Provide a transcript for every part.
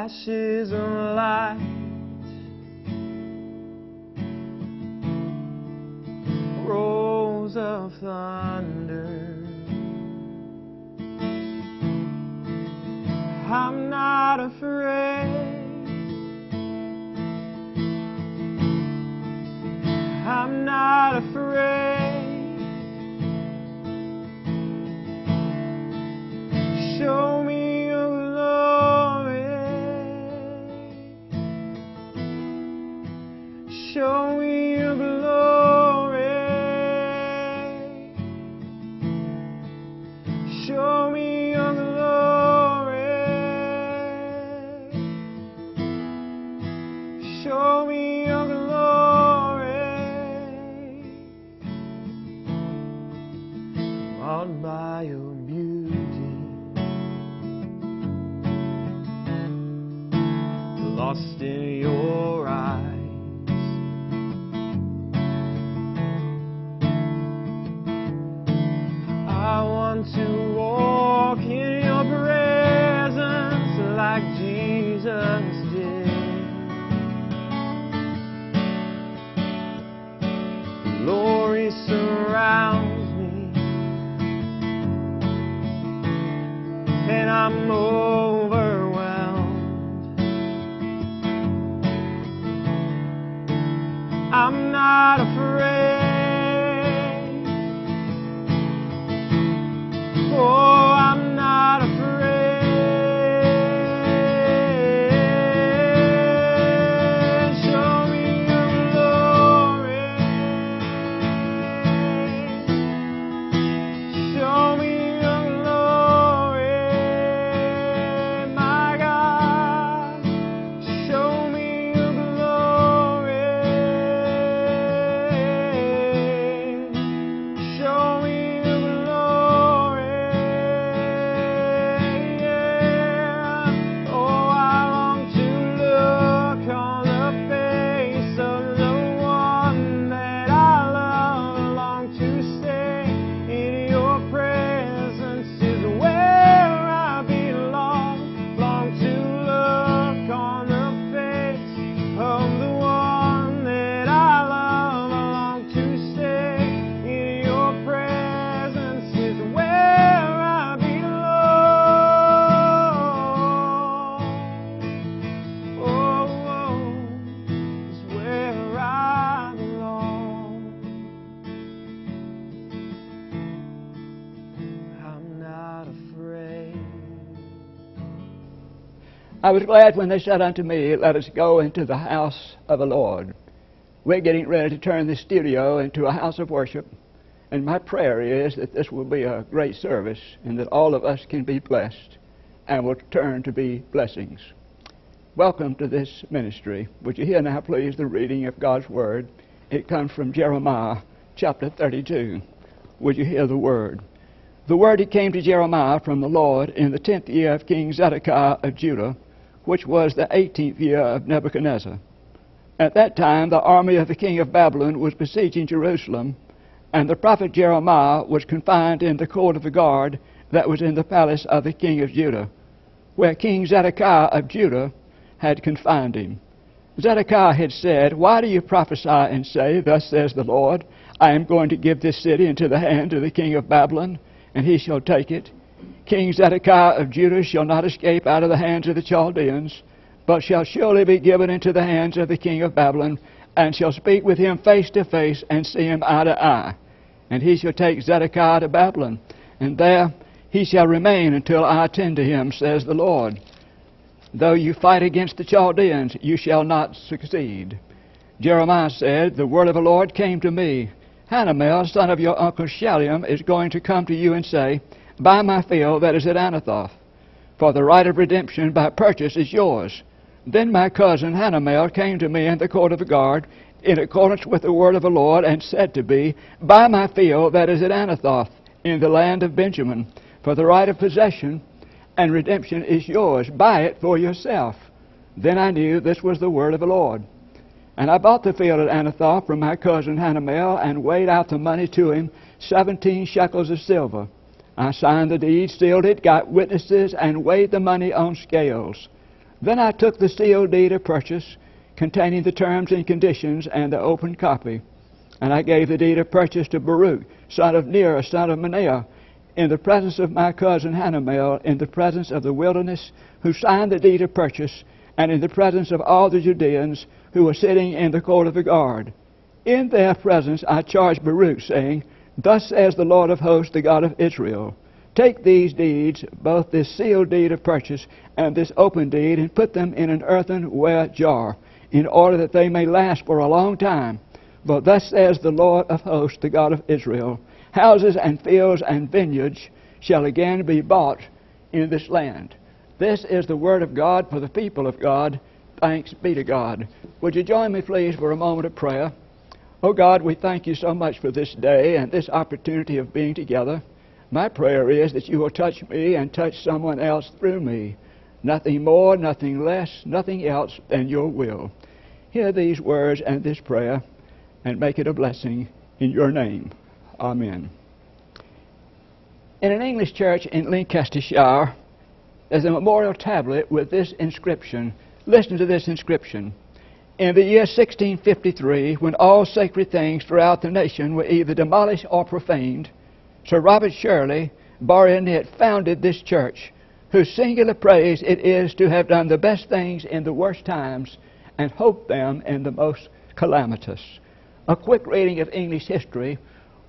Flashes of light, rolls of thunder. I'm not afraid. Lost I was glad when they said unto me, Let us go into the house of the Lord. We're getting ready to turn the studio into a house of worship. And my prayer is that this will be a great service and that all of us can be blessed and will turn to be blessings. Welcome to this ministry. Would you hear now, please, the reading of God's Word? It comes from Jeremiah chapter 32. Would you hear the Word? The word that came to Jeremiah from the Lord in the tenth year of King Zedekiah of Judah, which was the eighteenth year of Nebuchadnezzar. At that time, the army of the king of Babylon was besieging Jerusalem, and the prophet Jeremiah was confined in the court of the guard that was in the palace of the king of Judah, where King Zedekiah of Judah had confined him. Zedekiah had said, Why do you prophesy and say, Thus says the Lord, I am going to give this city into the hand of the king of Babylon, and he shall take it? King Zedekiah of Judah shall not escape out of the hands of the Chaldeans, but shall surely be given into the hands of the king of Babylon, and shall speak with him face to face, and see him eye to eye. And he shall take Zedekiah to Babylon, and there he shall remain until I attend to him, says the Lord. Though you fight against the Chaldeans, you shall not succeed. Jeremiah said, The word of the Lord came to me. Hanamel, son of your uncle Shalom, is going to come to you and say, Buy my field that is at Anathoth, for the right of redemption by purchase is yours. Then my cousin Hanamel came to me in the court of the guard, in accordance with the word of the Lord, and said to me, Buy my field that is at Anathoth, in the land of Benjamin, for the right of possession and redemption is yours. Buy it for yourself. Then I knew this was the word of the Lord. And I bought the field at Anathoth from my cousin Hanamel and weighed out the money to him, seventeen shekels of silver. I signed the deed, sealed it, got witnesses, and weighed the money on scales. Then I took the sealed deed of purchase, containing the terms and conditions, and the open copy. And I gave the deed of purchase to Baruch, son of Neriah, son of Mahnah, in the presence of my cousin Hanamel, in the presence of the wilderness, who signed the deed of purchase, and in the presence of all the Judeans who were sitting in the court of the guard. In their presence I charged Baruch, saying, Thus says the Lord of hosts, the God of Israel Take these deeds, both this sealed deed of purchase and this open deed, and put them in an earthenware jar, in order that they may last for a long time. For thus says the Lord of hosts, the God of Israel Houses and fields and vineyards shall again be bought in this land. This is the word of God for the people of God. Thanks be to God. Would you join me, please, for a moment of prayer? Oh God, we thank you so much for this day and this opportunity of being together. My prayer is that you will touch me and touch someone else through me. Nothing more, nothing less, nothing else than your will. Hear these words and this prayer and make it a blessing in your name. Amen. In an English church in Lancashire, there's a memorial tablet with this inscription. Listen to this inscription. In the year 1653, when all sacred things throughout the nation were either demolished or profaned, Sir Robert Shirley, Baronet, founded this church, whose singular praise it is to have done the best things in the worst times and hoped them in the most calamitous. A quick reading of English history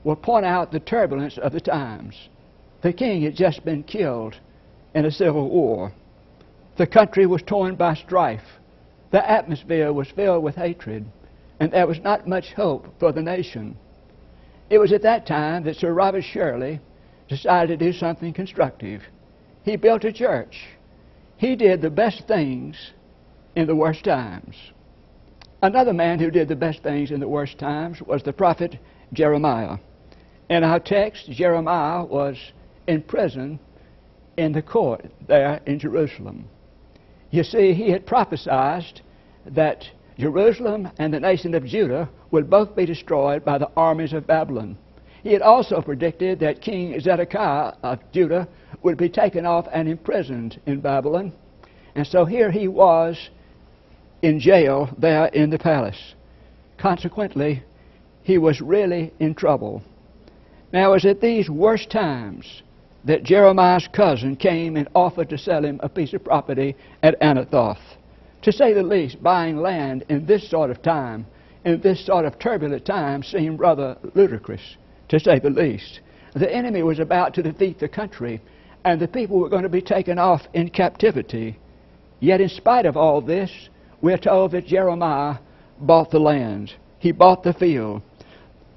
will point out the turbulence of the times. The king had just been killed in a civil war. The country was torn by strife. The atmosphere was filled with hatred, and there was not much hope for the nation. It was at that time that Sir Robert Shirley decided to do something constructive. He built a church. He did the best things in the worst times. Another man who did the best things in the worst times was the prophet Jeremiah. In our text, Jeremiah was in prison in the court there in Jerusalem. You see, he had prophesied that Jerusalem and the nation of Judah would both be destroyed by the armies of Babylon. He had also predicted that King Zedekiah of Judah would be taken off and imprisoned in Babylon. And so here he was in jail there in the palace. Consequently, he was really in trouble. Now, it was at these worst times that Jeremiah's cousin came and offered to sell him a piece of property at Anathoth. To say the least, buying land in this sort of time, in this sort of turbulent time, seemed rather ludicrous, to say the least. The enemy was about to defeat the country, and the people were going to be taken off in captivity. Yet, in spite of all this, we're told that Jeremiah bought the land, he bought the field.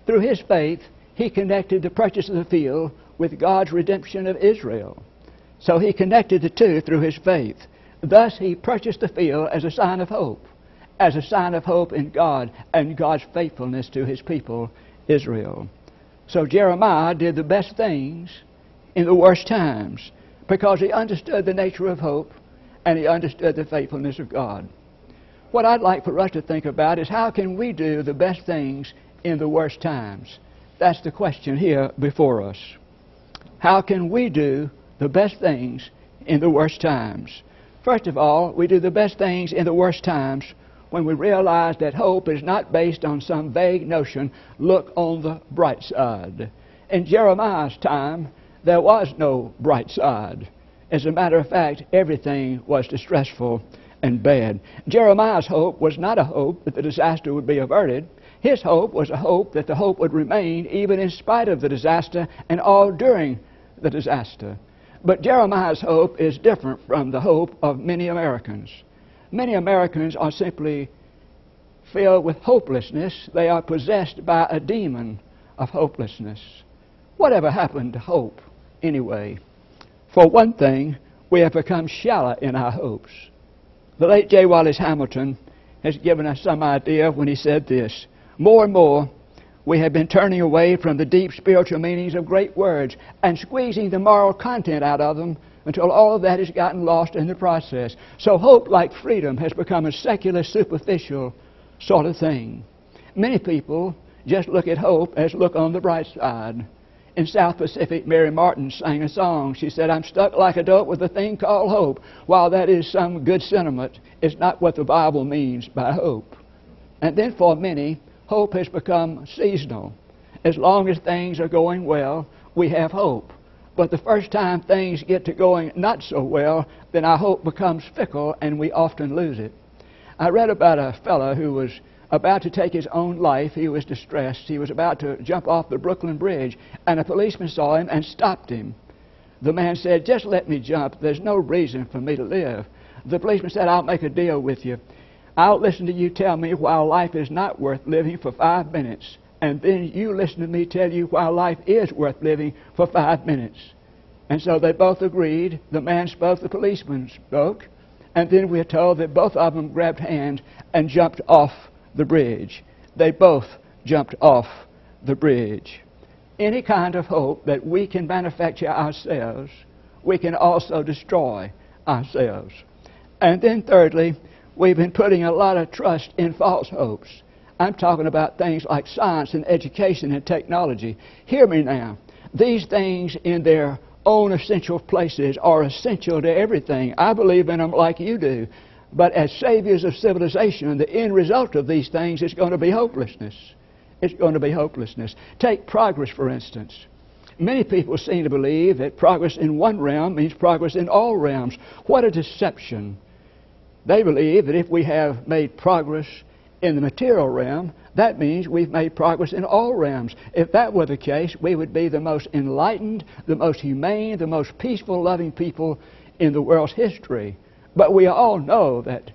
Through his faith, he connected the purchase of the field with God's redemption of Israel. So he connected the two through his faith. Thus he purchased the field as a sign of hope, as a sign of hope in God and God's faithfulness to his people, Israel. So Jeremiah did the best things in the worst times because he understood the nature of hope and he understood the faithfulness of God. What I'd like for us to think about is how can we do the best things in the worst times? That's the question here before us. How can we do the best things in the worst times? First of all, we do the best things in the worst times when we realize that hope is not based on some vague notion, look on the bright side. In Jeremiah's time, there was no bright side. As a matter of fact, everything was distressful and bad. Jeremiah's hope was not a hope that the disaster would be averted. His hope was a hope that the hope would remain even in spite of the disaster and all during the disaster. But Jeremiah's hope is different from the hope of many Americans. Many Americans are simply filled with hopelessness. They are possessed by a demon of hopelessness. Whatever happened to hope, anyway? For one thing, we have become shallow in our hopes. The late J. Wallace Hamilton has given us some idea when he said this more and more, We have been turning away from the deep spiritual meanings of great words and squeezing the moral content out of them until all of that has gotten lost in the process. So hope, like freedom, has become a secular, superficial sort of thing. Many people just look at hope as look on the bright side. In South Pacific, Mary Martin sang a song. She said, I'm stuck like a dope with a thing called hope. While that is some good sentiment, it's not what the Bible means by hope. And then for many, hope has become seasonal. As long as things are going well, we have hope. But the first time things get to going not so well, then our hope becomes fickle and we often lose it. I read about a fellow who was about to take his own life. He was distressed. He was about to jump off the Brooklyn Bridge, and a policeman saw him and stopped him. The man said, Just let me jump. There's no reason for me to live. The policeman said, I'll make a deal with you. I'll listen to you tell me why life is not worth living for five minutes, and then you listen to me tell you why life is worth living for five minutes. And so they both agreed. The man spoke, the policeman spoke, and then we're told that both of them grabbed hands and jumped off the bridge. They both jumped off the bridge. Any kind of hope that we can manufacture ourselves, we can also destroy ourselves. And then, thirdly, we've been putting a lot of trust in false hopes. I'm talking about things like science and education and technology. Hear me now. These things, in their own essential places, are essential to everything. I believe in them like you do. But as saviors of civilization, the end result of these things is going to be hopelessness. It's going to be hopelessness. Take progress, for instance. Many people seem to believe that progress in one realm means progress in all realms. What a deception. They believe that if we have made progress in the material realm, that means we've made progress in all realms. If that were the case, we would be the most enlightened, the most humane, the most peaceful, loving people in the world's history. But we all know that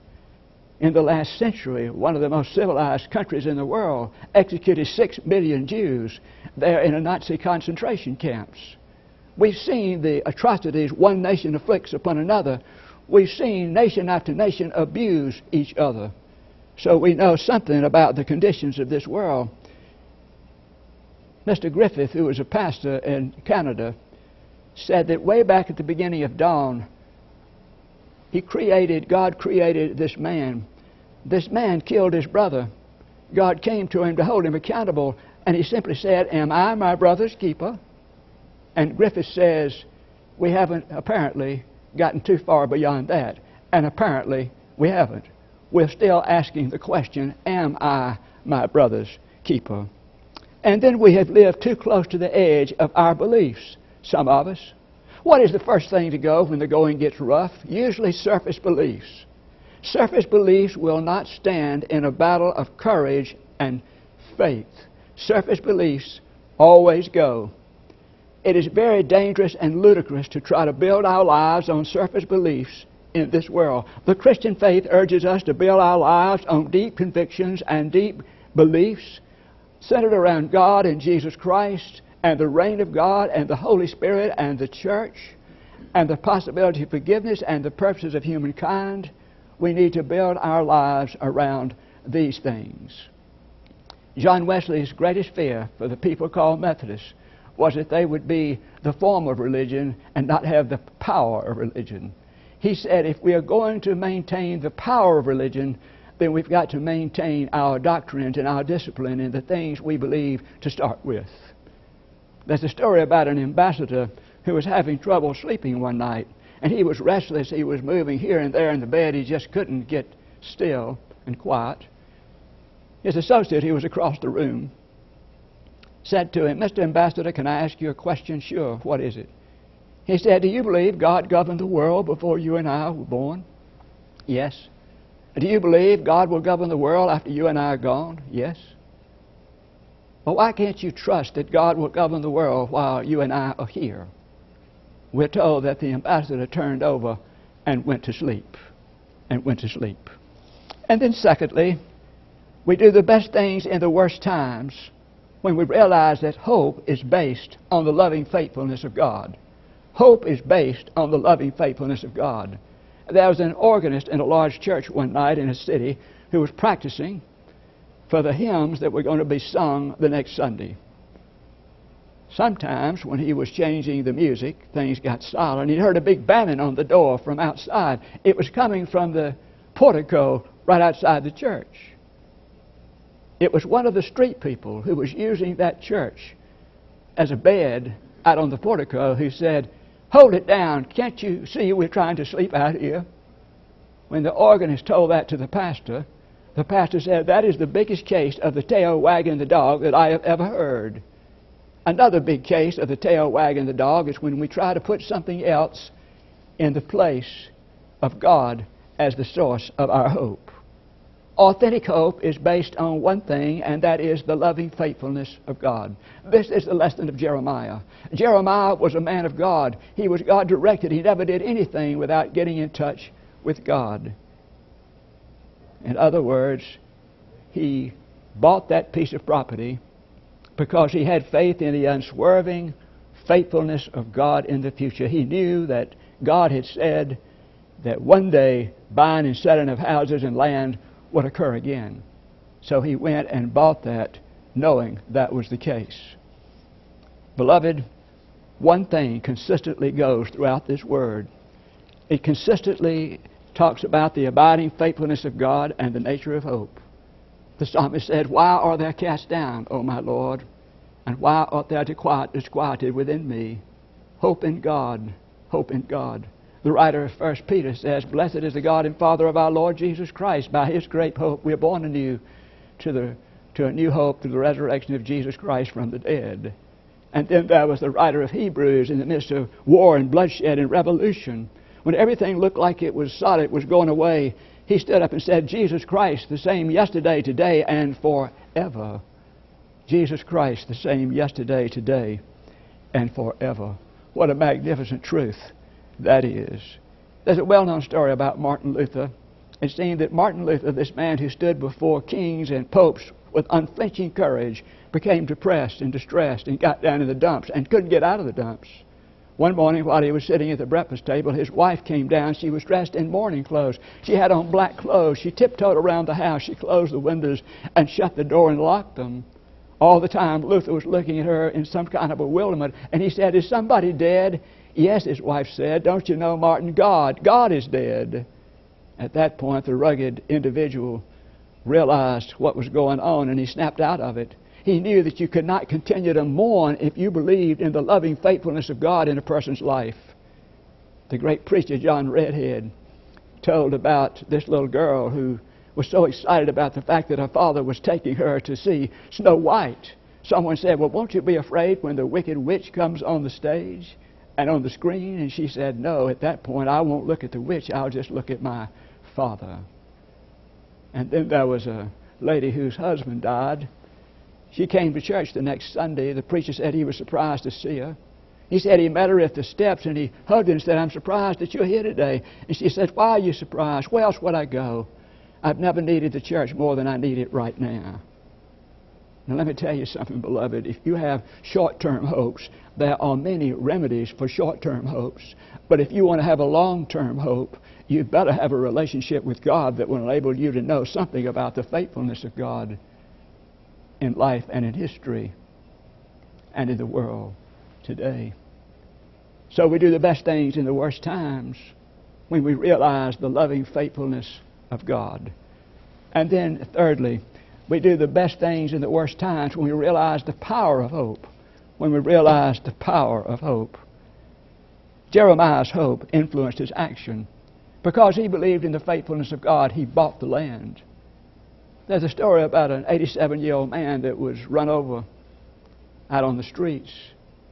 in the last century, one of the most civilized countries in the world executed six million Jews there in a Nazi concentration camps. We've seen the atrocities one nation afflicts upon another. We've seen nation after nation abuse each other. So we know something about the conditions of this world. Mr. Griffith, who was a pastor in Canada, said that way back at the beginning of dawn, he created, God created this man. This man killed his brother. God came to him to hold him accountable, and he simply said, Am I my brother's keeper? And Griffith says, We haven't apparently gotten too far beyond that. And apparently, we haven't. We're still asking the question, Am I my brother's keeper? And then we have lived too close to the edge of our beliefs, some of us. What is the first thing to go when the going gets rough? Usually surface beliefs. Surface beliefs will not stand in a battle of courage and faith. Surface beliefs always go. It is very dangerous and ludicrous to try to build our lives on surface beliefs in this world. The Christian faith urges us to build our lives on deep convictions and deep beliefs centered around God and Jesus Christ and the reign of God and the Holy Spirit and the church and the possibility of forgiveness and the purposes of humankind, we need to build our lives around these things. John Wesley's greatest fear for the people called Methodists was that they would be the form of religion and not have the power of religion. He said if we are going to maintain the power of religion, then we've got to maintain our doctrines and our discipline and the things we believe to start with. There's a story about an ambassador who was having trouble sleeping one night, and he was restless. He was moving here and there in the bed. He just couldn't get still and quiet. His associate, he was across the room, said to him, Mr. Ambassador, can I ask you a question? Sure. What is it? He said, Do you believe God governed the world before you and I were born? Yes. Do you believe God will govern the world after you and I are gone? Yes. Well, why can't you trust that God will govern the world while you and I are here? We're told that the ambassador turned over and went to sleep. And went to sleep. And then, secondly, we do the best things in the worst times when we realize that hope is based on the loving faithfulness of God. Hope is based on the loving faithfulness of God. There was an organist in a large church one night in a city who was practicing for the hymns that were going to be sung the next Sunday. Sometimes, when he was changing the music, things got silent. He heard a big banging on the door from outside. It was coming from the portico right outside the church. It was one of the street people who was using that church as a bed out on the portico who said, Hold it down. Can't you see we're trying to sleep out here? When the organist told that to the pastor, the pastor said, That is the biggest case of the tail wagging the dog that I have ever heard. Another big case of the tail wagging the dog is when we try to put something else in the place of God as the source of our hope. Authentic hope is based on one thing, and that is the loving faithfulness of God. This is the lesson of Jeremiah. Jeremiah was a man of God. He was God directed. He never did anything without getting in touch with God. In other words, he bought that piece of property because he had faith in the unswerving faithfulness of God in the future. He knew that God had said that one day buying and selling of houses and land would occur again. So he went and bought that knowing that was the case. Beloved, one thing consistently goes throughout this word. It consistently talks about the abiding faithfulness of God and the nature of hope. The psalmist said, Why are thou cast down, O my Lord? And why art thou disquieted within me? Hope in God, hope in God. The writer of 1 Peter says, Blessed is the God and Father of our Lord Jesus Christ. By his great hope we are born anew to, the, to a new hope through the resurrection of Jesus Christ from the dead. And then there was the writer of Hebrews in the midst of war and bloodshed and revolution. When everything looked like it was solid, it was going away, he stood up and said, Jesus Christ, the same yesterday, today, and forever. Jesus Christ, the same yesterday, today, and forever. What a magnificent truth that is. There's a well known story about Martin Luther. It seemed that Martin Luther, this man who stood before kings and popes with unflinching courage, became depressed and distressed and got down in the dumps and couldn't get out of the dumps. One morning, while he was sitting at the breakfast table, his wife came down. She was dressed in mourning clothes. She had on black clothes. She tiptoed around the house. She closed the windows and shut the door and locked them. All the time, Luther was looking at her in some kind of bewilderment, and he said, Is somebody dead? Yes, his wife said. Don't you know, Martin? God. God is dead. At that point, the rugged individual realized what was going on, and he snapped out of it. He knew that you could not continue to mourn if you believed in the loving faithfulness of God in a person's life. The great preacher John Redhead told about this little girl who was so excited about the fact that her father was taking her to see Snow White. Someone said, Well, won't you be afraid when the wicked witch comes on the stage and on the screen? And she said, No, at that point I won't look at the witch, I'll just look at my father. And then there was a lady whose husband died she came to church the next Sunday. The preacher said he was surprised to see her. He said he met her at the steps and he hugged her and said, I'm surprised that you're here today. And she said, Why are you surprised? Where else would I go? I've never needed the church more than I need it right now. Now, let me tell you something, beloved. If you have short term hopes, there are many remedies for short term hopes. But if you want to have a long term hope, you'd better have a relationship with God that will enable you to know something about the faithfulness of God in life and in history and in the world today. So we do the best things in the worst times when we realize the loving faithfulness of God. And then, thirdly, we do the best things in the worst times when we realize the power of hope. When we realize the power of hope. Jeremiah's hope influenced his action. Because he believed in the faithfulness of God, he bought the land. There's a story about an 87 year old man that was run over out on the streets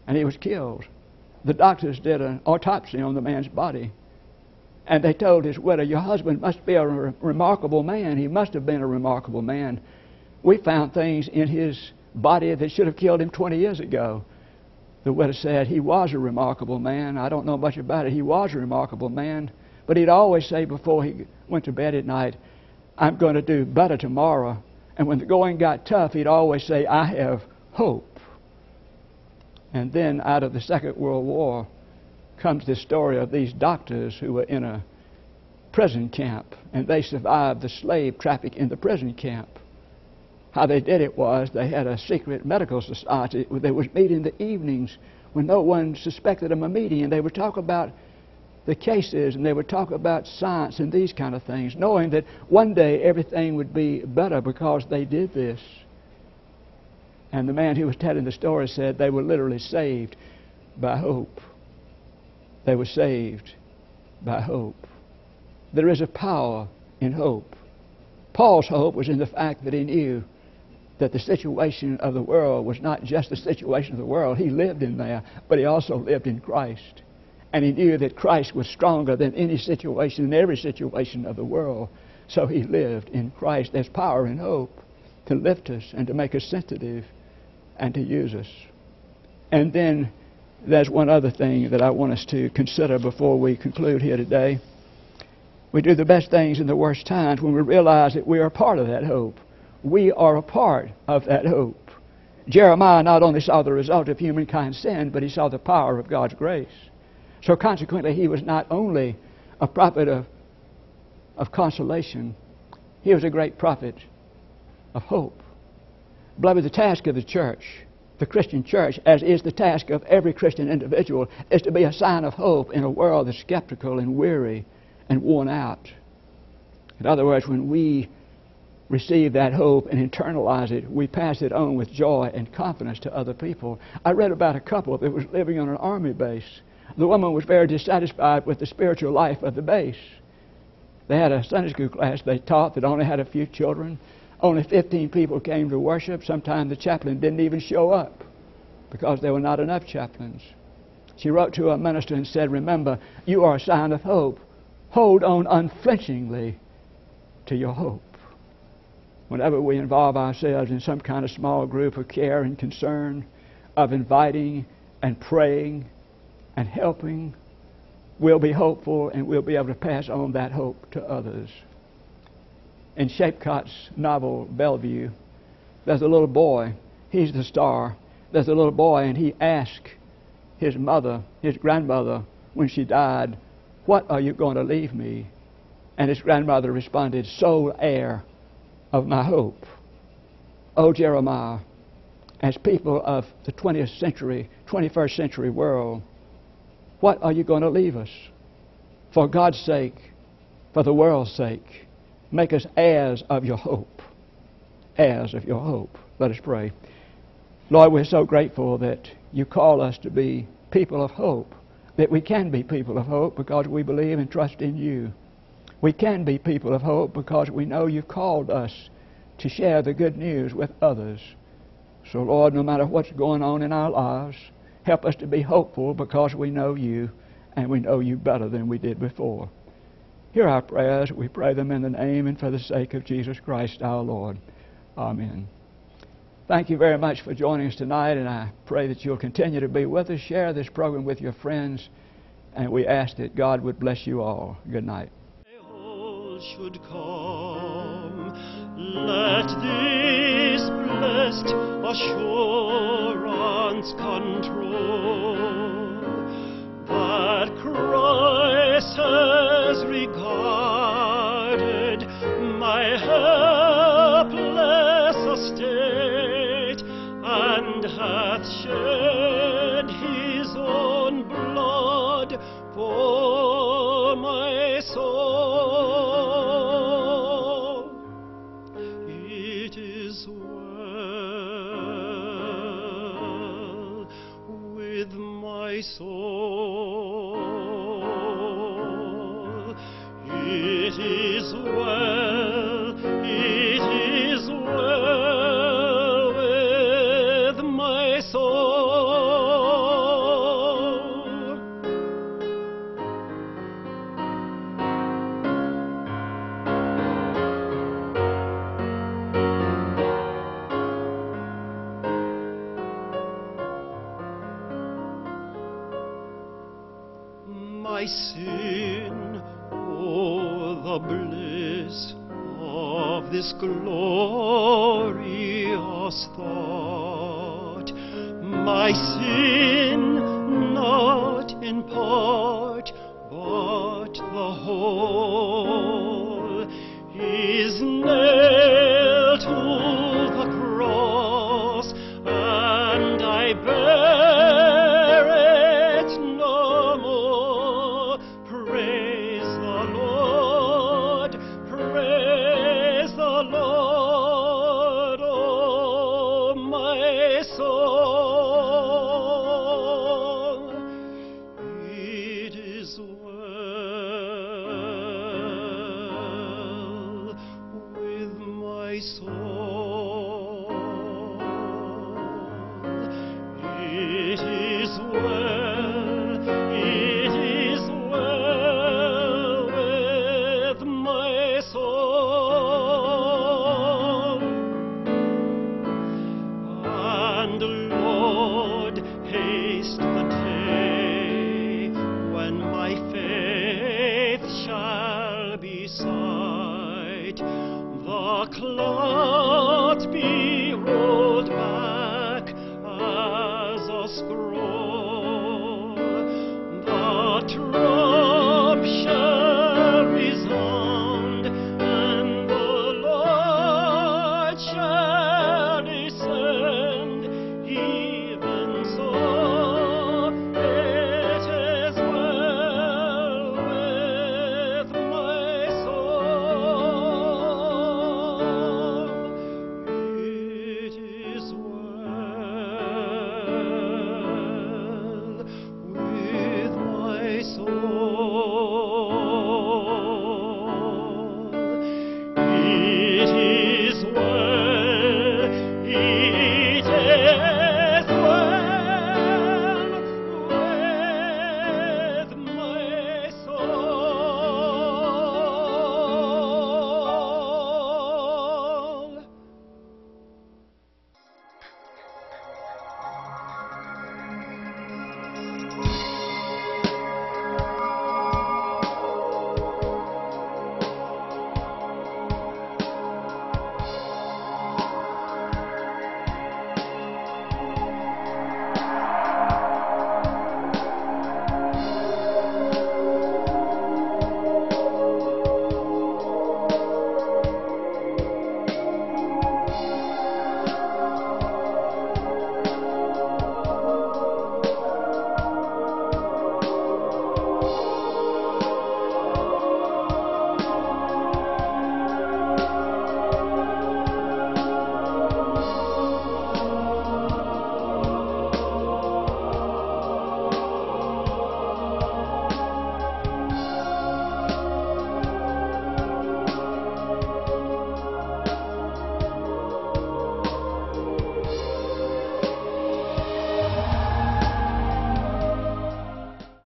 and he was killed. The doctors did an autopsy on the man's body and they told his widow, Your husband must be a re- remarkable man. He must have been a remarkable man. We found things in his body that should have killed him 20 years ago. The widow said, He was a remarkable man. I don't know much about it. He was a remarkable man. But he'd always say before he went to bed at night, I'm going to do better tomorrow. And when the going got tough, he'd always say, I have hope. And then out of the Second World War comes this story of these doctors who were in a prison camp and they survived the slave traffic in the prison camp. How they did it was they had a secret medical society. They would meet in the evenings when no one suspected them of meeting, and they would talk about the cases and they would talk about science and these kind of things, knowing that one day everything would be better because they did this. And the man who was telling the story said they were literally saved by hope. They were saved by hope. There is a power in hope. Paul's hope was in the fact that he knew that the situation of the world was not just the situation of the world. He lived in there, but he also lived in Christ. And he knew that Christ was stronger than any situation, in every situation of the world. So he lived in Christ. There's power and hope to lift us and to make us sensitive and to use us. And then there's one other thing that I want us to consider before we conclude here today. We do the best things in the worst times when we realize that we are part of that hope. We are a part of that hope. Jeremiah not only saw the result of humankind's sin, but he saw the power of God's grace. So consequently, he was not only a prophet of, of consolation, he was a great prophet of hope. Beloved, the task of the church, the Christian church, as is the task of every Christian individual, is to be a sign of hope in a world that's skeptical and weary and worn out. In other words, when we receive that hope and internalize it, we pass it on with joy and confidence to other people. I read about a couple that was living on an army base. The woman was very dissatisfied with the spiritual life of the base. They had a Sunday school class they taught that only had a few children. Only 15 people came to worship. Sometimes the chaplain didn't even show up because there were not enough chaplains. She wrote to a minister and said, Remember, you are a sign of hope. Hold on unflinchingly to your hope. Whenever we involve ourselves in some kind of small group of care and concern, of inviting and praying and helping, we'll be hopeful and we'll be able to pass on that hope to others in Shapcott's novel Bellevue, there's a little boy. He's the star. There's a little boy, and he asked his mother, his grandmother, when she died, What are you going to leave me? And his grandmother responded, Sole heir of my hope. Oh, Jeremiah, as people of the 20th century, 21st century world, what are you going to leave us? For God's sake, for the world's sake. Make us heirs of your hope. Heirs of your hope. Let us pray. Lord, we're so grateful that you call us to be people of hope, that we can be people of hope because we believe and trust in you. We can be people of hope because we know you've called us to share the good news with others. So, Lord, no matter what's going on in our lives, help us to be hopeful because we know you and we know you better than we did before. Hear our prayers. We pray them in the name and for the sake of Jesus Christ our Lord. Amen. Thank you very much for joining us tonight, and I pray that you'll continue to be with us. Share this program with your friends, and we ask that God would bless you all. Good night. Should come, let this blessed assurance control that Christ my sin, oh, the bliss of this glorious thought. My sin, not in part, but the whole,